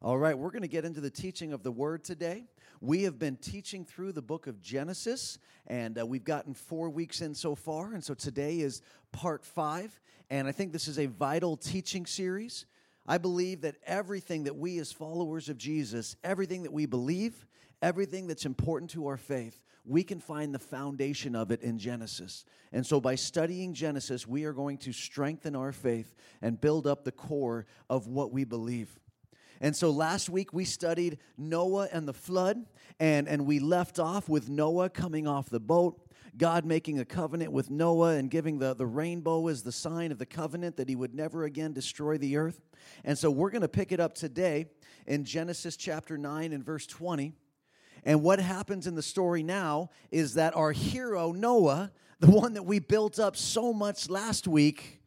All right, we're going to get into the teaching of the word today. We have been teaching through the book of Genesis, and uh, we've gotten four weeks in so far. And so today is part five, and I think this is a vital teaching series. I believe that everything that we, as followers of Jesus, everything that we believe, everything that's important to our faith, we can find the foundation of it in Genesis. And so, by studying Genesis, we are going to strengthen our faith and build up the core of what we believe. And so last week we studied Noah and the flood, and, and we left off with Noah coming off the boat, God making a covenant with Noah and giving the, the rainbow as the sign of the covenant that he would never again destroy the earth. And so we're going to pick it up today in Genesis chapter 9 and verse 20. And what happens in the story now is that our hero, Noah, the one that we built up so much last week,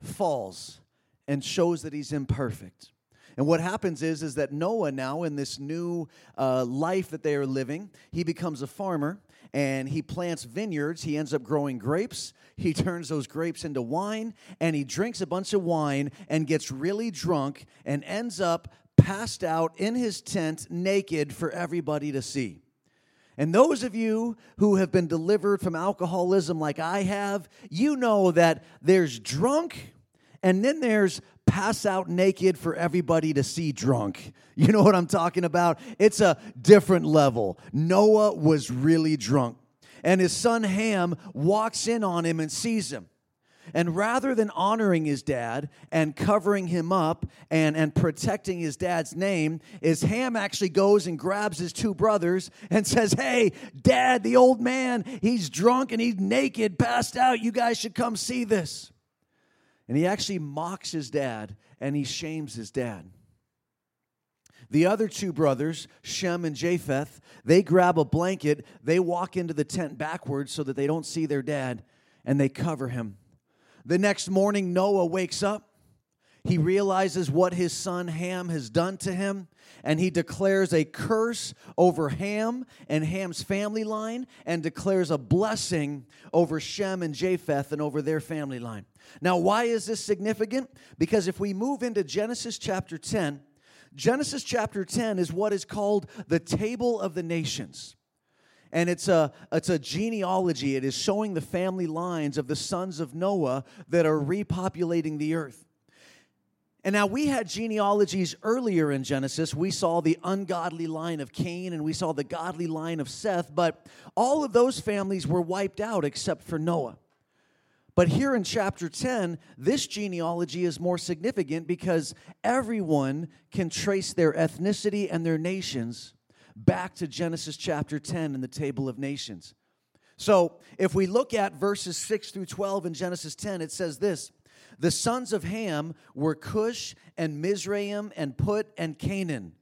falls and shows that he's imperfect. And what happens is, is that Noah now, in this new uh, life that they are living, he becomes a farmer and he plants vineyards. He ends up growing grapes. He turns those grapes into wine and he drinks a bunch of wine and gets really drunk and ends up passed out in his tent naked for everybody to see. And those of you who have been delivered from alcoholism like I have, you know that there's drunk and then there's pass out naked for everybody to see drunk. You know what I'm talking about? It's a different level. Noah was really drunk, and his son Ham walks in on him and sees him. And rather than honoring his dad and covering him up and, and protecting his dad's name, is Ham actually goes and grabs his two brothers and says, Hey, dad, the old man, he's drunk and he's naked, passed out. You guys should come see this. And he actually mocks his dad and he shames his dad. The other two brothers, Shem and Japheth, they grab a blanket, they walk into the tent backwards so that they don't see their dad, and they cover him. The next morning, Noah wakes up he realizes what his son Ham has done to him, and he declares a curse over Ham and Ham's family line, and declares a blessing over Shem and Japheth and over their family line. Now, why is this significant? Because if we move into Genesis chapter 10, Genesis chapter 10 is what is called the Table of the Nations and it's a it's a genealogy it is showing the family lines of the sons of noah that are repopulating the earth and now we had genealogies earlier in Genesis. We saw the ungodly line of Cain and we saw the godly line of Seth, but all of those families were wiped out except for Noah. But here in chapter 10, this genealogy is more significant because everyone can trace their ethnicity and their nations back to Genesis chapter 10 in the table of nations. So if we look at verses 6 through 12 in Genesis 10, it says this. The sons of Ham were Cush and Mizraim and Put and Canaan.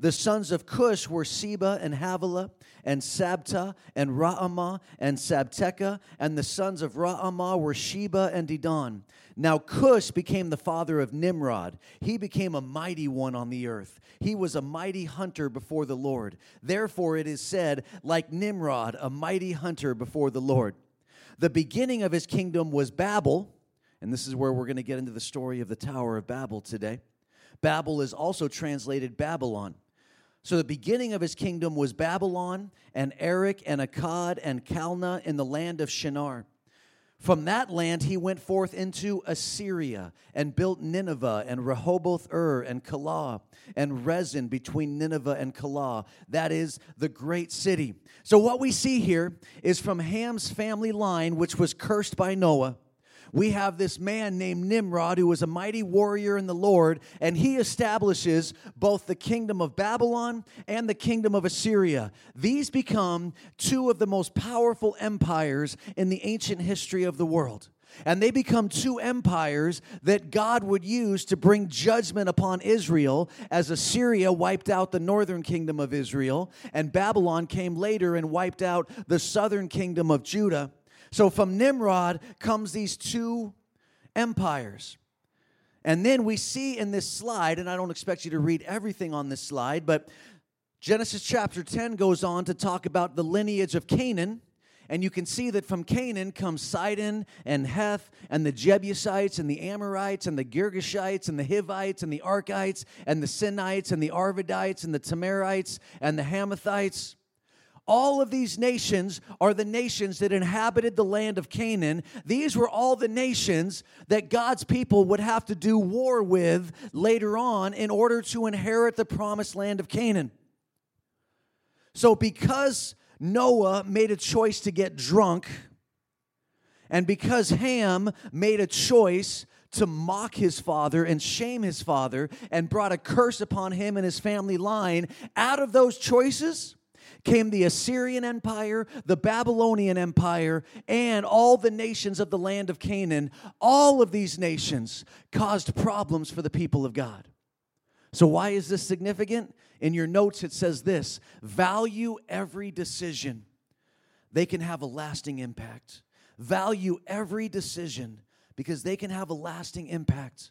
The sons of Cush were Seba and Havilah and Sabta and Raamah and Sabteca. And the sons of Raamah were Sheba and Dedan. Now Cush became the father of Nimrod. He became a mighty one on the earth. He was a mighty hunter before the Lord. Therefore it is said, like Nimrod, a mighty hunter before the Lord. The beginning of his kingdom was Babel and this is where we're going to get into the story of the Tower of Babel today. Babel is also translated Babylon. So the beginning of his kingdom was Babylon and Erech and Akkad and Calneh in the land of Shinar. From that land he went forth into Assyria and built Nineveh and Rehoboth Ir and Calah and Resen between Nineveh and Calah. That is the great city. So what we see here is from Ham's family line, which was cursed by Noah we have this man named Nimrod who was a mighty warrior in the Lord, and he establishes both the kingdom of Babylon and the kingdom of Assyria. These become two of the most powerful empires in the ancient history of the world. And they become two empires that God would use to bring judgment upon Israel as Assyria wiped out the northern kingdom of Israel, and Babylon came later and wiped out the southern kingdom of Judah. So from Nimrod comes these two empires. And then we see in this slide, and I don't expect you to read everything on this slide, but Genesis chapter 10 goes on to talk about the lineage of Canaan. And you can see that from Canaan comes Sidon and Heth and the Jebusites and the Amorites and the Girgashites and the Hivites and the Arkites and the Sinites and the Arvadites and the Tamarites and the Hamathites. All of these nations are the nations that inhabited the land of Canaan. These were all the nations that God's people would have to do war with later on in order to inherit the promised land of Canaan. So, because Noah made a choice to get drunk, and because Ham made a choice to mock his father and shame his father and brought a curse upon him and his family line, out of those choices, came the Assyrian Empire, the Babylonian Empire, and all the nations of the land of Canaan. All of these nations caused problems for the people of God. So, why is this significant? In your notes, it says this value every decision, they can have a lasting impact. Value every decision because they can have a lasting impact.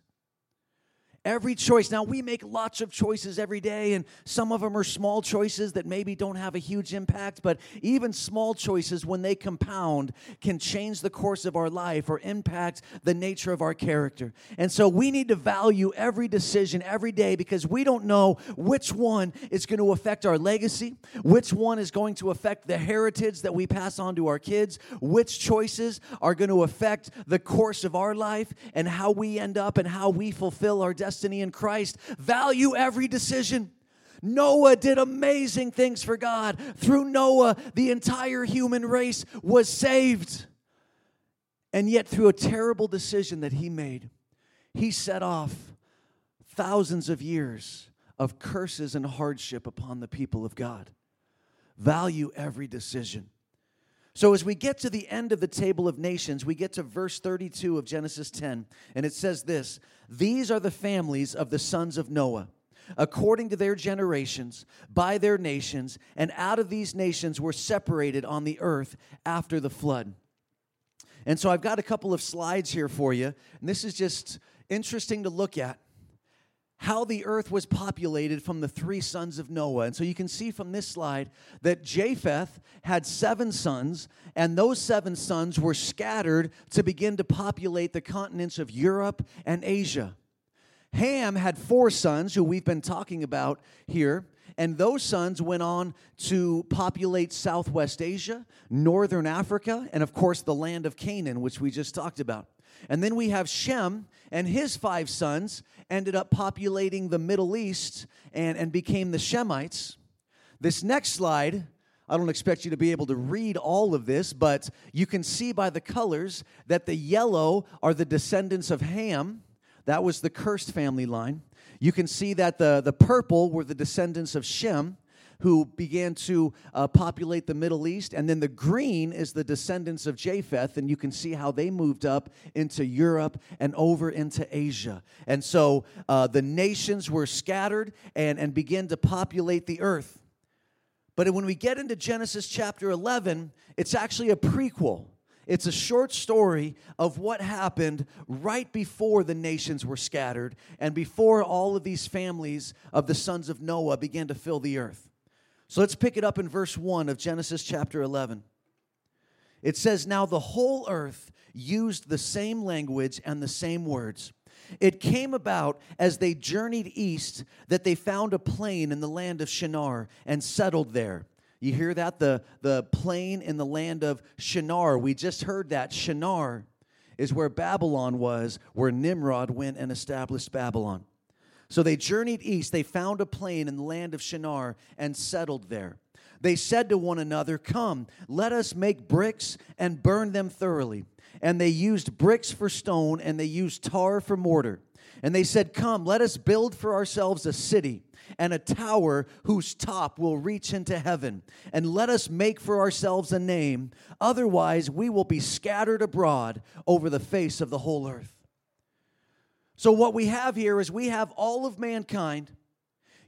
Every choice. Now, we make lots of choices every day, and some of them are small choices that maybe don't have a huge impact, but even small choices, when they compound, can change the course of our life or impact the nature of our character. And so we need to value every decision every day because we don't know which one is going to affect our legacy, which one is going to affect the heritage that we pass on to our kids, which choices are going to affect the course of our life and how we end up and how we fulfill our destiny destiny in Christ. Value every decision. Noah did amazing things for God. Through Noah, the entire human race was saved. And yet, through a terrible decision that he made, he set off thousands of years of curses and hardship upon the people of God. Value every decision. So, as we get to the end of the table of nations, we get to verse 32 of Genesis 10, and it says this These are the families of the sons of Noah, according to their generations, by their nations, and out of these nations were separated on the earth after the flood. And so, I've got a couple of slides here for you, and this is just interesting to look at how the earth was populated from the three sons of Noah. And so you can see from this slide that Japheth had seven sons, and those seven sons were scattered to begin to populate the continents of Europe and Asia. Ham had four sons, who we've been talking about here, and those sons went on to populate Southwest Asia, Northern Africa, and of course the land of Canaan, which we just talked about. And then we have Shem and his five sons ended up populating the Middle East and, and became the Shemites. This next slide, I don't expect you to be able to read all of this, but you can see by the colors that the yellow are the descendants of Ham. That was the cursed family line. You can see that the, the purple were the descendants of Shem who began to uh, populate the Middle East. And then the green is the descendants of Japheth, and you can see how they moved up into Europe and over into Asia. And so uh, the nations were scattered and, and began to populate the earth. But when we get into Genesis chapter 11, it's actually a prequel. It's a short story of what happened right before the nations were scattered and before all of these families of the sons of Noah began to fill the earth. So let's pick it up in verse 1 of Genesis chapter 11. It says, Now the whole earth used the same language and the same words. It came about as they journeyed east that they found a plain in the land of Shinar and settled there. You hear that? The, the plain in the land of Shinar. We just heard that. Shinar is where Babylon was, where Nimrod went and established Babylon. So they journeyed east. They found a plain in the land of Shinar and settled there. They said to one another, Come, let us make bricks and burn them thoroughly. And they used bricks for stone, and they used tar for mortar. And they said, Come, let us build for ourselves a city and a tower whose top will reach into heaven. And let us make for ourselves a name. Otherwise, we will be scattered abroad over the face of the whole earth. So, what we have here is we have all of mankind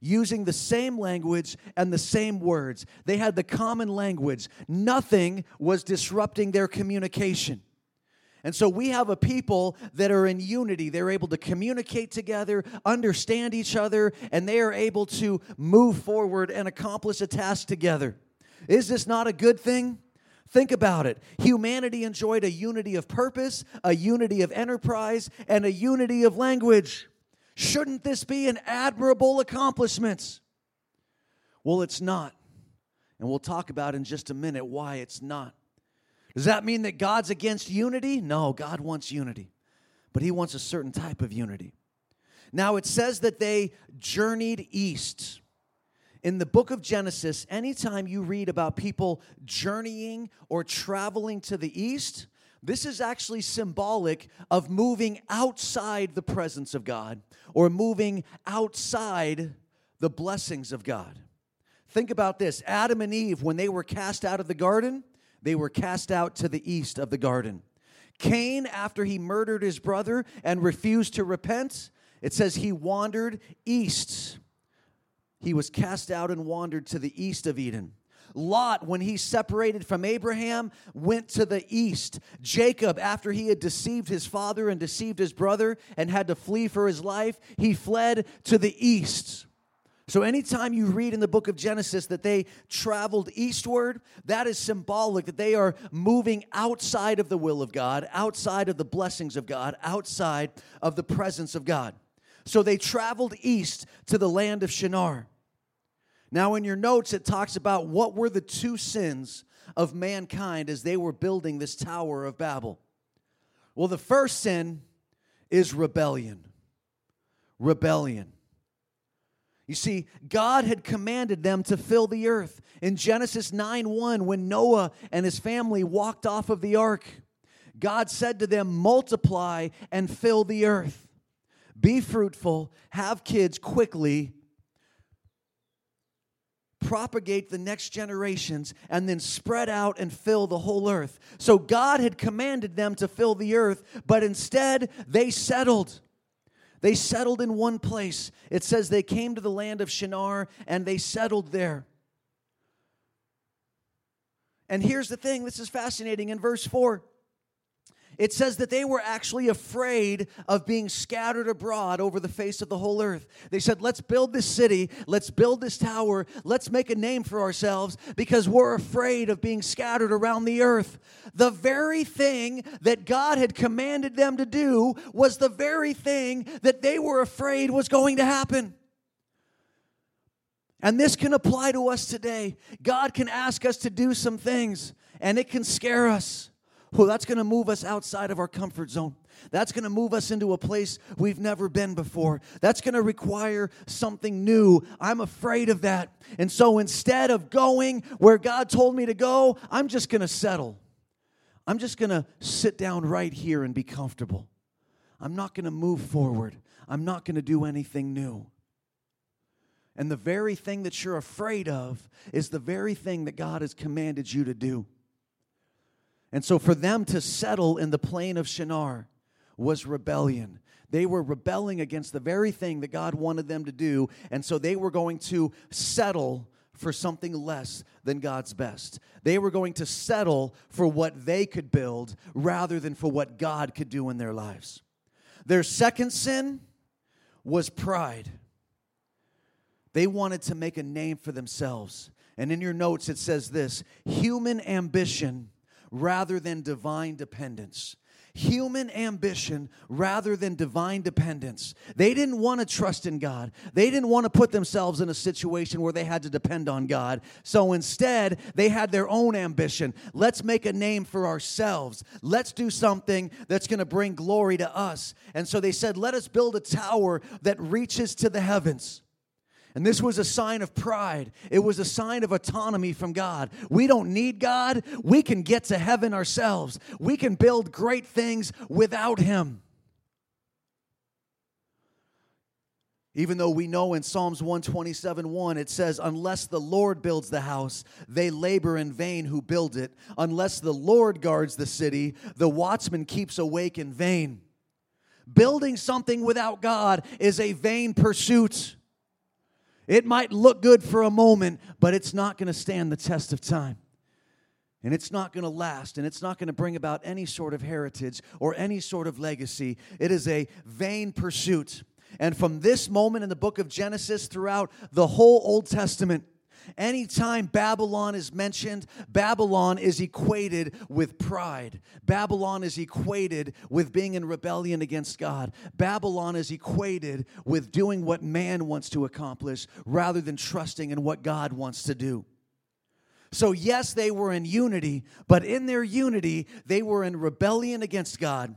using the same language and the same words. They had the common language, nothing was disrupting their communication. And so we have a people that are in unity. They're able to communicate together, understand each other, and they are able to move forward and accomplish a task together. Is this not a good thing? Think about it. Humanity enjoyed a unity of purpose, a unity of enterprise, and a unity of language. Shouldn't this be an admirable accomplishment? Well, it's not. And we'll talk about in just a minute why it's not. Does that mean that God's against unity? No, God wants unity, but He wants a certain type of unity. Now, it says that they journeyed east. In the book of Genesis, anytime you read about people journeying or traveling to the east, this is actually symbolic of moving outside the presence of God or moving outside the blessings of God. Think about this Adam and Eve, when they were cast out of the garden, they were cast out to the east of the garden. Cain, after he murdered his brother and refused to repent, it says he wandered east he was cast out and wandered to the east of Eden. Lot, when he separated from Abraham, went to the east. Jacob, after he had deceived his father and deceived his brother and had to flee for his life, he fled to the east. So, anytime you read in the book of Genesis that they traveled eastward, that is symbolic that they are moving outside of the will of God, outside of the blessings of God, outside of the presence of God. So they traveled east to the land of Shinar. Now, in your notes, it talks about what were the two sins of mankind as they were building this Tower of Babel. Well, the first sin is rebellion. Rebellion. You see, God had commanded them to fill the earth. In Genesis 9 1, when Noah and his family walked off of the ark, God said to them, Multiply and fill the earth. Be fruitful, have kids quickly, propagate the next generations, and then spread out and fill the whole earth. So God had commanded them to fill the earth, but instead they settled. They settled in one place. It says they came to the land of Shinar and they settled there. And here's the thing this is fascinating in verse 4 it says that they were actually afraid of being scattered abroad over the face of the whole earth. They said, Let's build this city, let's build this tower, let's make a name for ourselves because we're afraid of being scattered around the earth. The very thing that God had commanded them to do was the very thing that they were afraid was going to happen. And this can apply to us today. God can ask us to do some things, and it can scare us. Well, that's going to move us outside of our comfort zone. That's going to move us into a place we've never been before. That's going to require something new. I'm afraid of that. And so instead of going where God told me to go, I'm just going to settle. I'm just going to sit down right here and be comfortable. I'm not going to move forward. I'm not going to do anything new. And the very thing that you're afraid of is the very thing that God has commanded you to do. And so for them to settle in the plain of Shinar was rebellion. They were rebelling against the very thing that God wanted them to do. And so they were going to settle for something less than God's best. They were going to settle for what they could build rather than for what God could do in their lives. Their second sin was pride. They wanted to make a name for themselves. And in your notes, it says this human ambition rather than divine dependence. Human ambition rather than divine dependence. They didn't want to trust in God. They didn't want to put themselves in a situation where they had to depend on God. So instead, they had their own ambition. Let's make a name for ourselves. Let's do something that's going to bring glory to us. And so they said, Let us build a tower that reaches to the heavens. And this was a sign of pride. It was a sign of autonomy from God. We don't need God. We can get to heaven ourselves. We can build great things without Him. Even though we know in Psalms 127 1, it says, Unless the Lord builds the house, they labor in vain who build it. Unless the Lord guards the city, the watchman keeps awake in vain. Building something without God is a vain pursuit. It might look good for a moment, but it's not going to stand the test of time. And it's not going to last, and it's not going to bring about any sort of heritage or any sort of legacy. It is a vain pursuit. And from this moment in the book of Genesis throughout the whole Old Testament, Anytime Babylon is mentioned, Babylon is equated with pride. Babylon is equated with being in rebellion against God. Babylon is equated with doing what man wants to accomplish rather than trusting in what God wants to do. So, yes, they were in unity, but in their unity, they were in rebellion against God.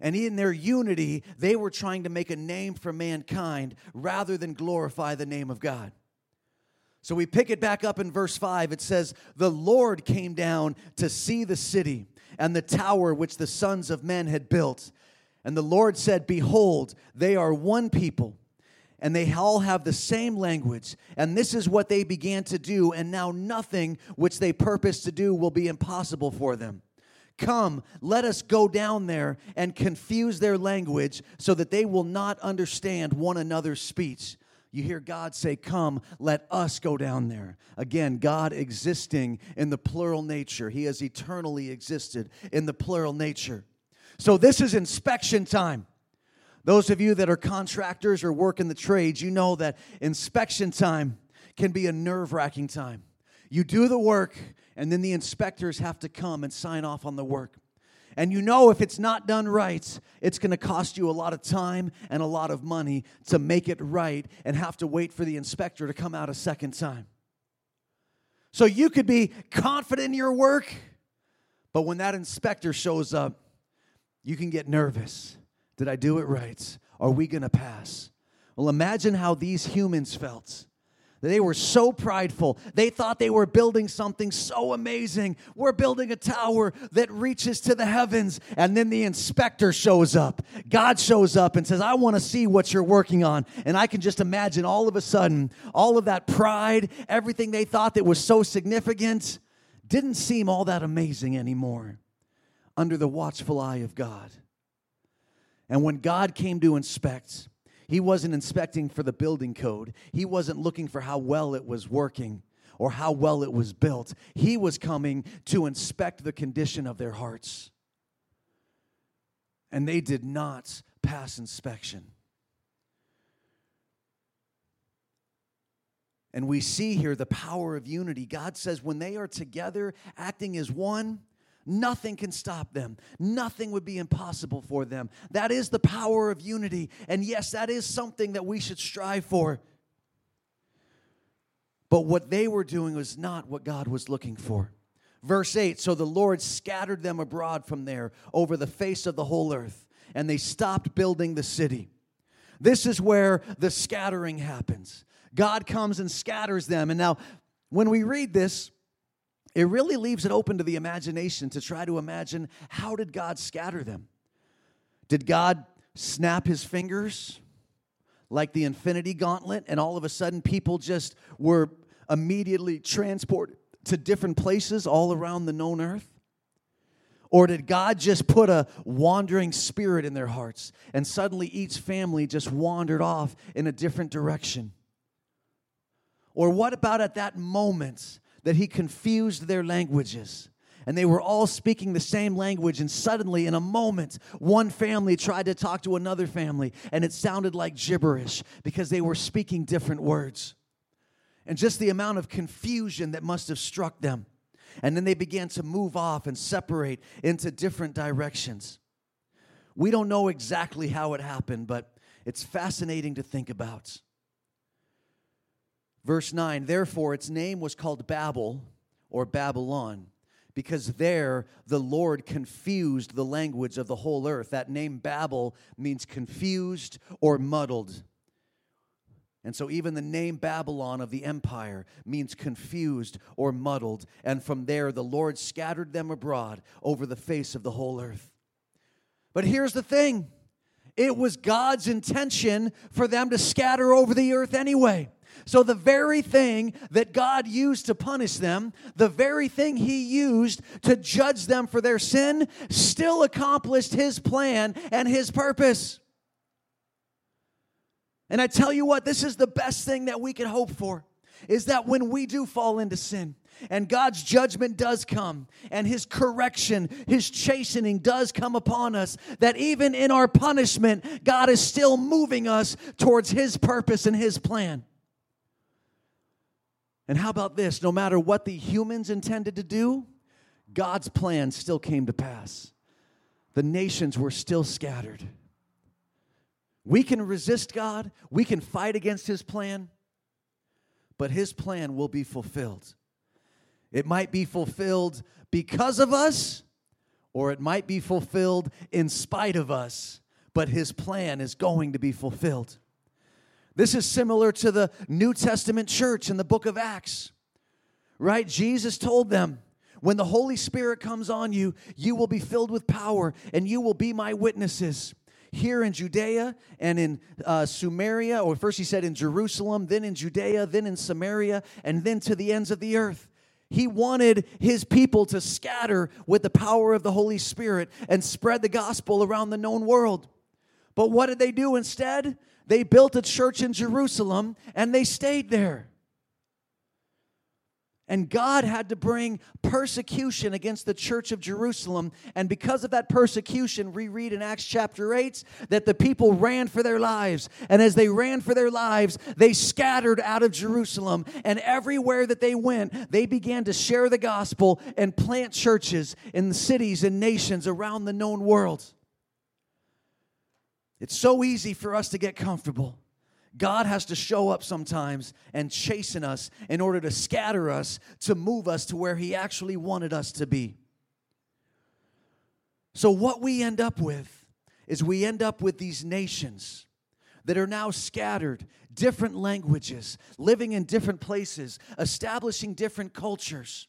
And in their unity, they were trying to make a name for mankind rather than glorify the name of God. So we pick it back up in verse 5. It says, The Lord came down to see the city and the tower which the sons of men had built. And the Lord said, Behold, they are one people, and they all have the same language. And this is what they began to do, and now nothing which they purpose to do will be impossible for them. Come, let us go down there and confuse their language so that they will not understand one another's speech. You hear God say, Come, let us go down there. Again, God existing in the plural nature. He has eternally existed in the plural nature. So, this is inspection time. Those of you that are contractors or work in the trades, you know that inspection time can be a nerve wracking time. You do the work, and then the inspectors have to come and sign off on the work. And you know if it's not done right, it's going to cost you a lot of time and a lot of money to make it right and have to wait for the inspector to come out a second time. So you could be confident in your work, but when that inspector shows up, you can get nervous. Did I do it right? Are we going to pass? Well, imagine how these humans felt they were so prideful. They thought they were building something so amazing. We're building a tower that reaches to the heavens. And then the inspector shows up. God shows up and says, I want to see what you're working on. And I can just imagine all of a sudden, all of that pride, everything they thought that was so significant, didn't seem all that amazing anymore under the watchful eye of God. And when God came to inspect, he wasn't inspecting for the building code, he wasn't looking for how well it was working or how well it was built. He was coming to inspect the condition of their hearts. And they did not pass inspection. And we see here the power of unity. God says when they are together, acting as one, Nothing can stop them. Nothing would be impossible for them. That is the power of unity. And yes, that is something that we should strive for. But what they were doing was not what God was looking for. Verse 8 So the Lord scattered them abroad from there over the face of the whole earth, and they stopped building the city. This is where the scattering happens. God comes and scatters them. And now, when we read this, it really leaves it open to the imagination to try to imagine how did God scatter them? Did God snap his fingers like the infinity gauntlet and all of a sudden people just were immediately transported to different places all around the known earth? Or did God just put a wandering spirit in their hearts and suddenly each family just wandered off in a different direction? Or what about at that moment that he confused their languages. And they were all speaking the same language, and suddenly, in a moment, one family tried to talk to another family, and it sounded like gibberish because they were speaking different words. And just the amount of confusion that must have struck them. And then they began to move off and separate into different directions. We don't know exactly how it happened, but it's fascinating to think about. Verse 9, therefore its name was called Babel or Babylon, because there the Lord confused the language of the whole earth. That name Babel means confused or muddled. And so, even the name Babylon of the empire means confused or muddled. And from there, the Lord scattered them abroad over the face of the whole earth. But here's the thing it was God's intention for them to scatter over the earth anyway. So, the very thing that God used to punish them, the very thing He used to judge them for their sin, still accomplished His plan and His purpose. And I tell you what, this is the best thing that we can hope for is that when we do fall into sin, and God's judgment does come, and His correction, His chastening does come upon us, that even in our punishment, God is still moving us towards His purpose and His plan. And how about this? No matter what the humans intended to do, God's plan still came to pass. The nations were still scattered. We can resist God, we can fight against His plan, but His plan will be fulfilled. It might be fulfilled because of us, or it might be fulfilled in spite of us, but His plan is going to be fulfilled. This is similar to the New Testament church in the book of Acts, right? Jesus told them, when the Holy Spirit comes on you, you will be filled with power and you will be my witnesses here in Judea and in uh, Samaria, or first he said in Jerusalem, then in Judea, then in Samaria, and then to the ends of the earth. He wanted his people to scatter with the power of the Holy Spirit and spread the gospel around the known world. But what did they do instead? They built a church in Jerusalem and they stayed there. And God had to bring persecution against the church of Jerusalem. And because of that persecution, we read in Acts chapter 8 that the people ran for their lives. And as they ran for their lives, they scattered out of Jerusalem. And everywhere that they went, they began to share the gospel and plant churches in cities and nations around the known world. It's so easy for us to get comfortable. God has to show up sometimes and chasten us in order to scatter us, to move us to where He actually wanted us to be. So, what we end up with is we end up with these nations that are now scattered, different languages, living in different places, establishing different cultures.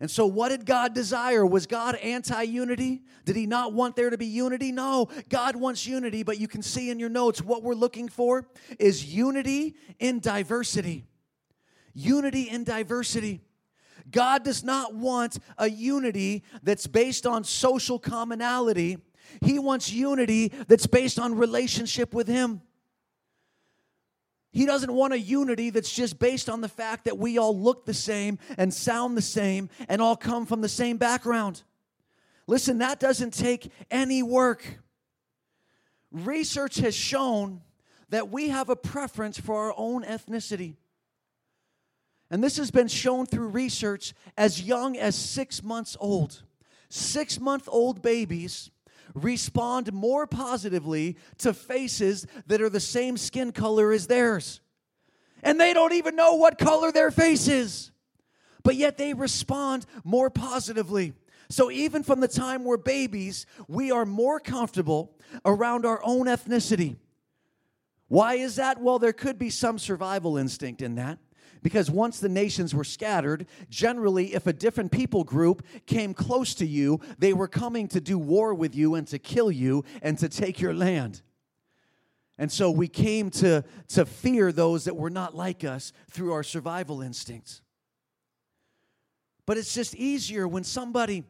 And so, what did God desire? Was God anti unity? Did He not want there to be unity? No, God wants unity, but you can see in your notes what we're looking for is unity in diversity. Unity in diversity. God does not want a unity that's based on social commonality, He wants unity that's based on relationship with Him. He doesn't want a unity that's just based on the fact that we all look the same and sound the same and all come from the same background. Listen, that doesn't take any work. Research has shown that we have a preference for our own ethnicity. And this has been shown through research as young as six months old. Six month old babies respond more positively to faces that are the same skin color as theirs. And they don't even know what color their face is, but yet they respond more positively. So, even from the time we're babies, we are more comfortable around our own ethnicity. Why is that? Well, there could be some survival instinct in that. Because once the nations were scattered, generally, if a different people group came close to you, they were coming to do war with you and to kill you and to take your land. And so we came to, to fear those that were not like us through our survival instincts. But it's just easier when somebody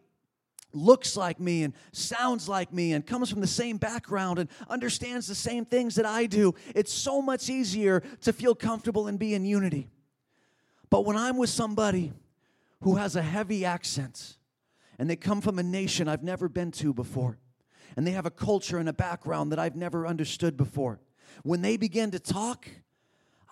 looks like me and sounds like me and comes from the same background and understands the same things that I do. It's so much easier to feel comfortable and be in unity. But when I'm with somebody who has a heavy accent and they come from a nation I've never been to before, and they have a culture and a background that I've never understood before, when they begin to talk,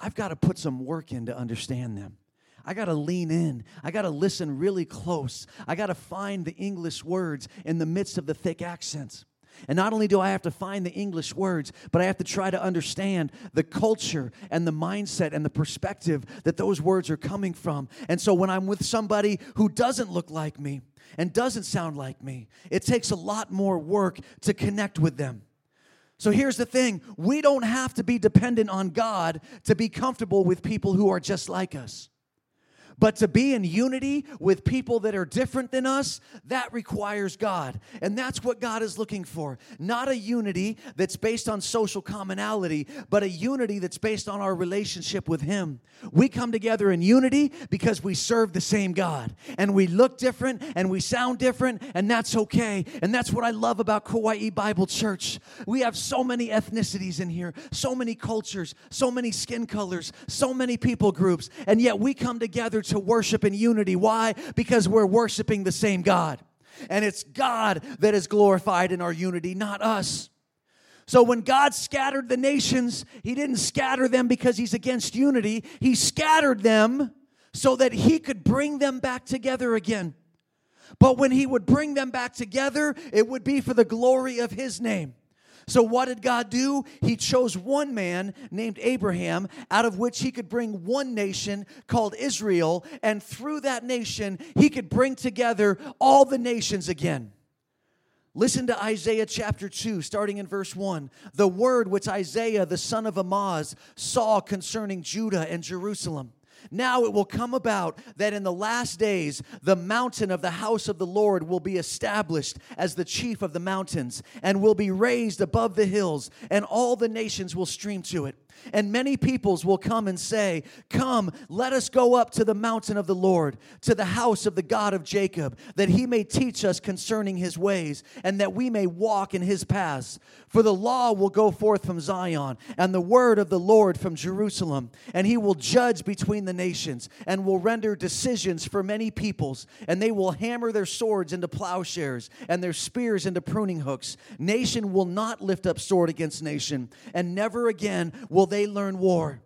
I've got to put some work in to understand them. I got to lean in. I got to listen really close. I got to find the English words in the midst of the thick accents. And not only do I have to find the English words, but I have to try to understand the culture and the mindset and the perspective that those words are coming from. And so when I'm with somebody who doesn't look like me and doesn't sound like me, it takes a lot more work to connect with them. So here's the thing we don't have to be dependent on God to be comfortable with people who are just like us. But to be in unity with people that are different than us, that requires God. And that's what God is looking for. Not a unity that's based on social commonality, but a unity that's based on our relationship with Him. We come together in unity because we serve the same God. And we look different and we sound different, and that's okay. And that's what I love about Kauai Bible Church. We have so many ethnicities in here, so many cultures, so many skin colors, so many people groups, and yet we come together to worship in unity. Why? Because we're worshiping the same God. And it's God that is glorified in our unity, not us. So when God scattered the nations, He didn't scatter them because He's against unity. He scattered them so that He could bring them back together again. But when He would bring them back together, it would be for the glory of His name. So, what did God do? He chose one man named Abraham, out of which he could bring one nation called Israel, and through that nation, he could bring together all the nations again. Listen to Isaiah chapter 2, starting in verse 1. The word which Isaiah, the son of Amoz, saw concerning Judah and Jerusalem. Now it will come about that in the last days the mountain of the house of the Lord will be established as the chief of the mountains and will be raised above the hills, and all the nations will stream to it. And many peoples will come and say, Come, let us go up to the mountain of the Lord, to the house of the God of Jacob, that he may teach us concerning his ways, and that we may walk in his paths. For the law will go forth from Zion, and the word of the Lord from Jerusalem. And he will judge between the nations, and will render decisions for many peoples. And they will hammer their swords into plowshares, and their spears into pruning hooks. Nation will not lift up sword against nation, and never again will they learn war.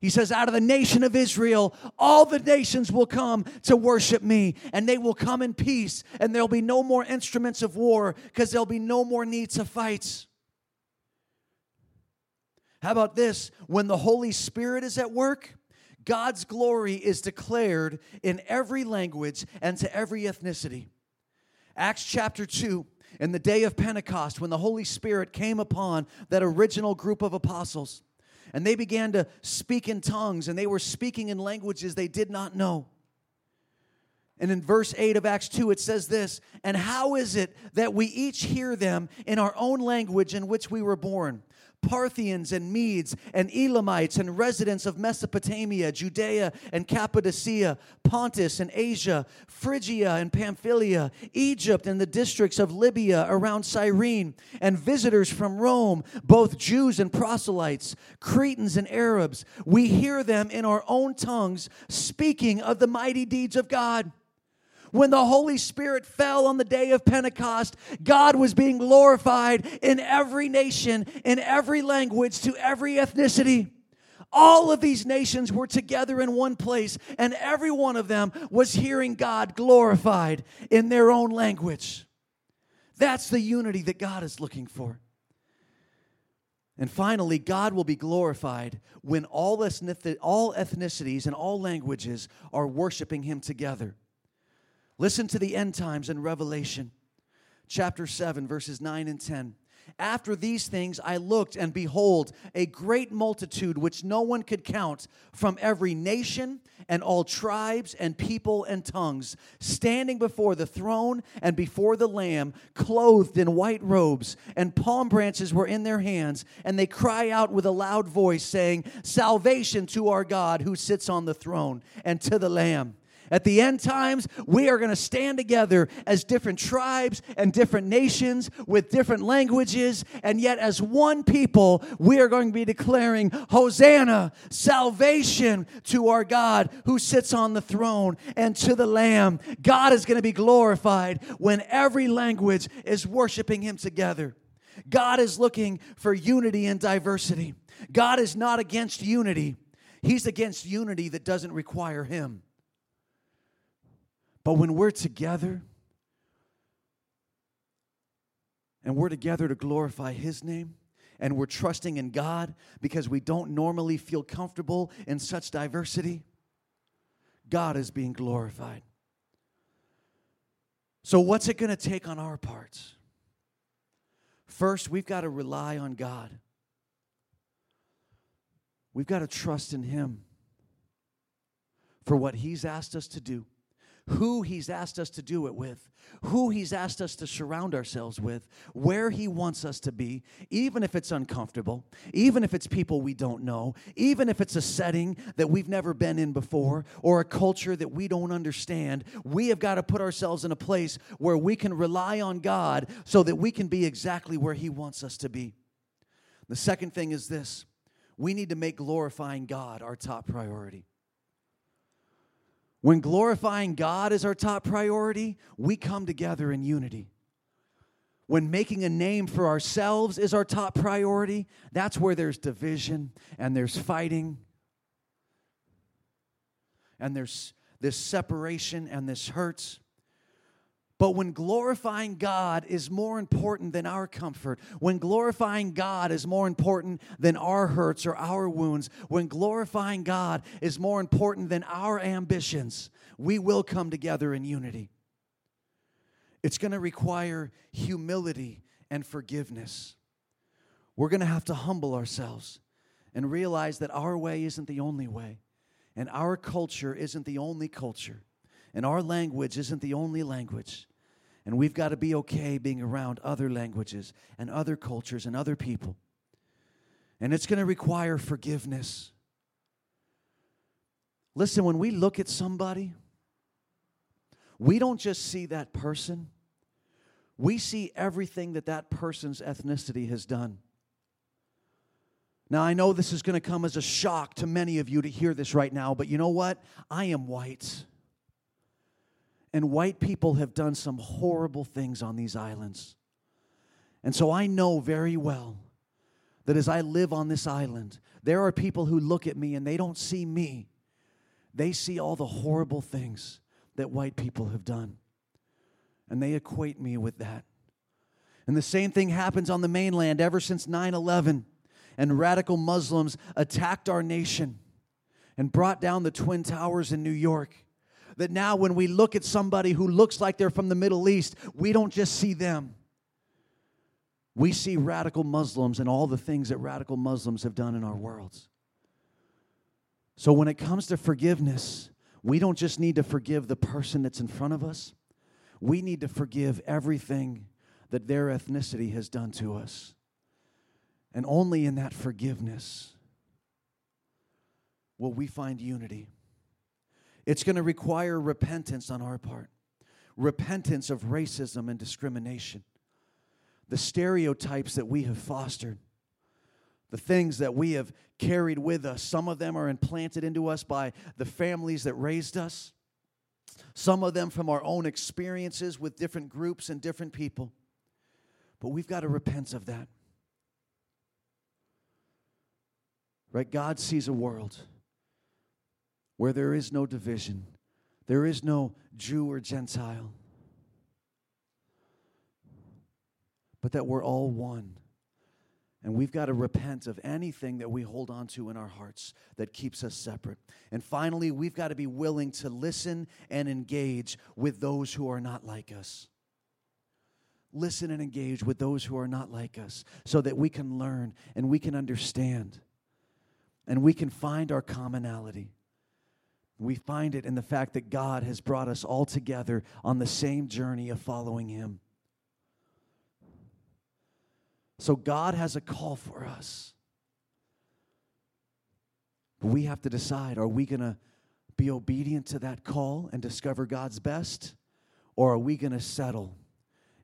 He says, Out of the nation of Israel, all the nations will come to worship me, and they will come in peace, and there'll be no more instruments of war because there'll be no more need to fight. How about this? When the Holy Spirit is at work, God's glory is declared in every language and to every ethnicity. Acts chapter 2 in the day of Pentecost when the Holy Spirit came upon that original group of apostles. And they began to speak in tongues, and they were speaking in languages they did not know. And in verse 8 of Acts 2, it says this And how is it that we each hear them in our own language in which we were born? Parthians and Medes and Elamites and residents of Mesopotamia, Judea and Cappadocia, Pontus and Asia, Phrygia and Pamphylia, Egypt and the districts of Libya around Cyrene, and visitors from Rome, both Jews and proselytes, Cretans and Arabs. We hear them in our own tongues speaking of the mighty deeds of God. When the Holy Spirit fell on the day of Pentecost, God was being glorified in every nation, in every language, to every ethnicity. All of these nations were together in one place, and every one of them was hearing God glorified in their own language. That's the unity that God is looking for. And finally, God will be glorified when all ethnicities and all languages are worshiping Him together. Listen to the end times in Revelation chapter 7, verses 9 and 10. After these things I looked, and behold, a great multitude which no one could count from every nation and all tribes and people and tongues, standing before the throne and before the Lamb, clothed in white robes, and palm branches were in their hands, and they cry out with a loud voice, saying, Salvation to our God who sits on the throne and to the Lamb. At the end times, we are going to stand together as different tribes and different nations with different languages, and yet as one people, we are going to be declaring Hosanna, salvation to our God who sits on the throne and to the Lamb. God is going to be glorified when every language is worshiping Him together. God is looking for unity and diversity. God is not against unity, He's against unity that doesn't require Him. But when we're together and we're together to glorify His name, and we're trusting in God because we don't normally feel comfortable in such diversity, God is being glorified. So, what's it going to take on our parts? First, we've got to rely on God. We've got to trust in Him for what He's asked us to do who He's asked us to do it with, who He's asked us to surround ourselves with, where He wants us to be, even if it's uncomfortable, even if it's people we don't know, even if it's a setting that we've never been in before or a culture that we don't understand. We have got to put ourselves in a place where we can rely on God so that we can be exactly where He wants us to be. The second thing is this we need to make glorifying God our top priority. When glorifying God is our top priority, we come together in unity. when making a name for ourselves is our top priority, that's where there's division and there's fighting and there's this separation and this hurts. But when glorifying God is more important than our comfort, when glorifying God is more important than our hurts or our wounds, when glorifying God is more important than our ambitions, we will come together in unity. It's going to require humility and forgiveness. We're going to have to humble ourselves and realize that our way isn't the only way, and our culture isn't the only culture, and our language isn't the only language. And we've got to be okay being around other languages and other cultures and other people. And it's going to require forgiveness. Listen, when we look at somebody, we don't just see that person, we see everything that that person's ethnicity has done. Now, I know this is going to come as a shock to many of you to hear this right now, but you know what? I am white. And white people have done some horrible things on these islands. And so I know very well that as I live on this island, there are people who look at me and they don't see me. They see all the horrible things that white people have done and they equate me with that. And the same thing happens on the mainland ever since 9 11 and radical Muslims attacked our nation and brought down the Twin Towers in New York. That now, when we look at somebody who looks like they're from the Middle East, we don't just see them. We see radical Muslims and all the things that radical Muslims have done in our worlds. So, when it comes to forgiveness, we don't just need to forgive the person that's in front of us, we need to forgive everything that their ethnicity has done to us. And only in that forgiveness will we find unity. It's going to require repentance on our part repentance of racism and discrimination, the stereotypes that we have fostered, the things that we have carried with us. Some of them are implanted into us by the families that raised us some of them from our own experiences with different groups and different people. But we've got to repent of that. Right? God sees a world where there is no division, there is no Jew or Gentile, but that we're all one. And we've got to repent of anything that we hold on to in our hearts that keeps us separate. And finally, we've got to be willing to listen and engage with those who are not like us. Listen and engage with those who are not like us so that we can learn and we can understand and we can find our commonality. We find it in the fact that God has brought us all together on the same journey of following Him. So God has a call for us. But we have to decide are we going to be obedient to that call and discover God's best? Or are we going to settle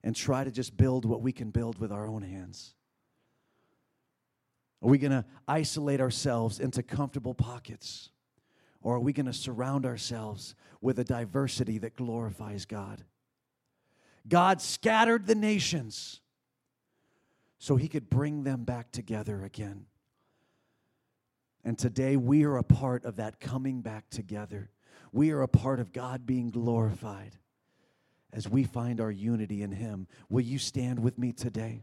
and try to just build what we can build with our own hands? Are we going to isolate ourselves into comfortable pockets? Or are we going to surround ourselves with a diversity that glorifies God? God scattered the nations so he could bring them back together again. And today we are a part of that coming back together. We are a part of God being glorified as we find our unity in him. Will you stand with me today?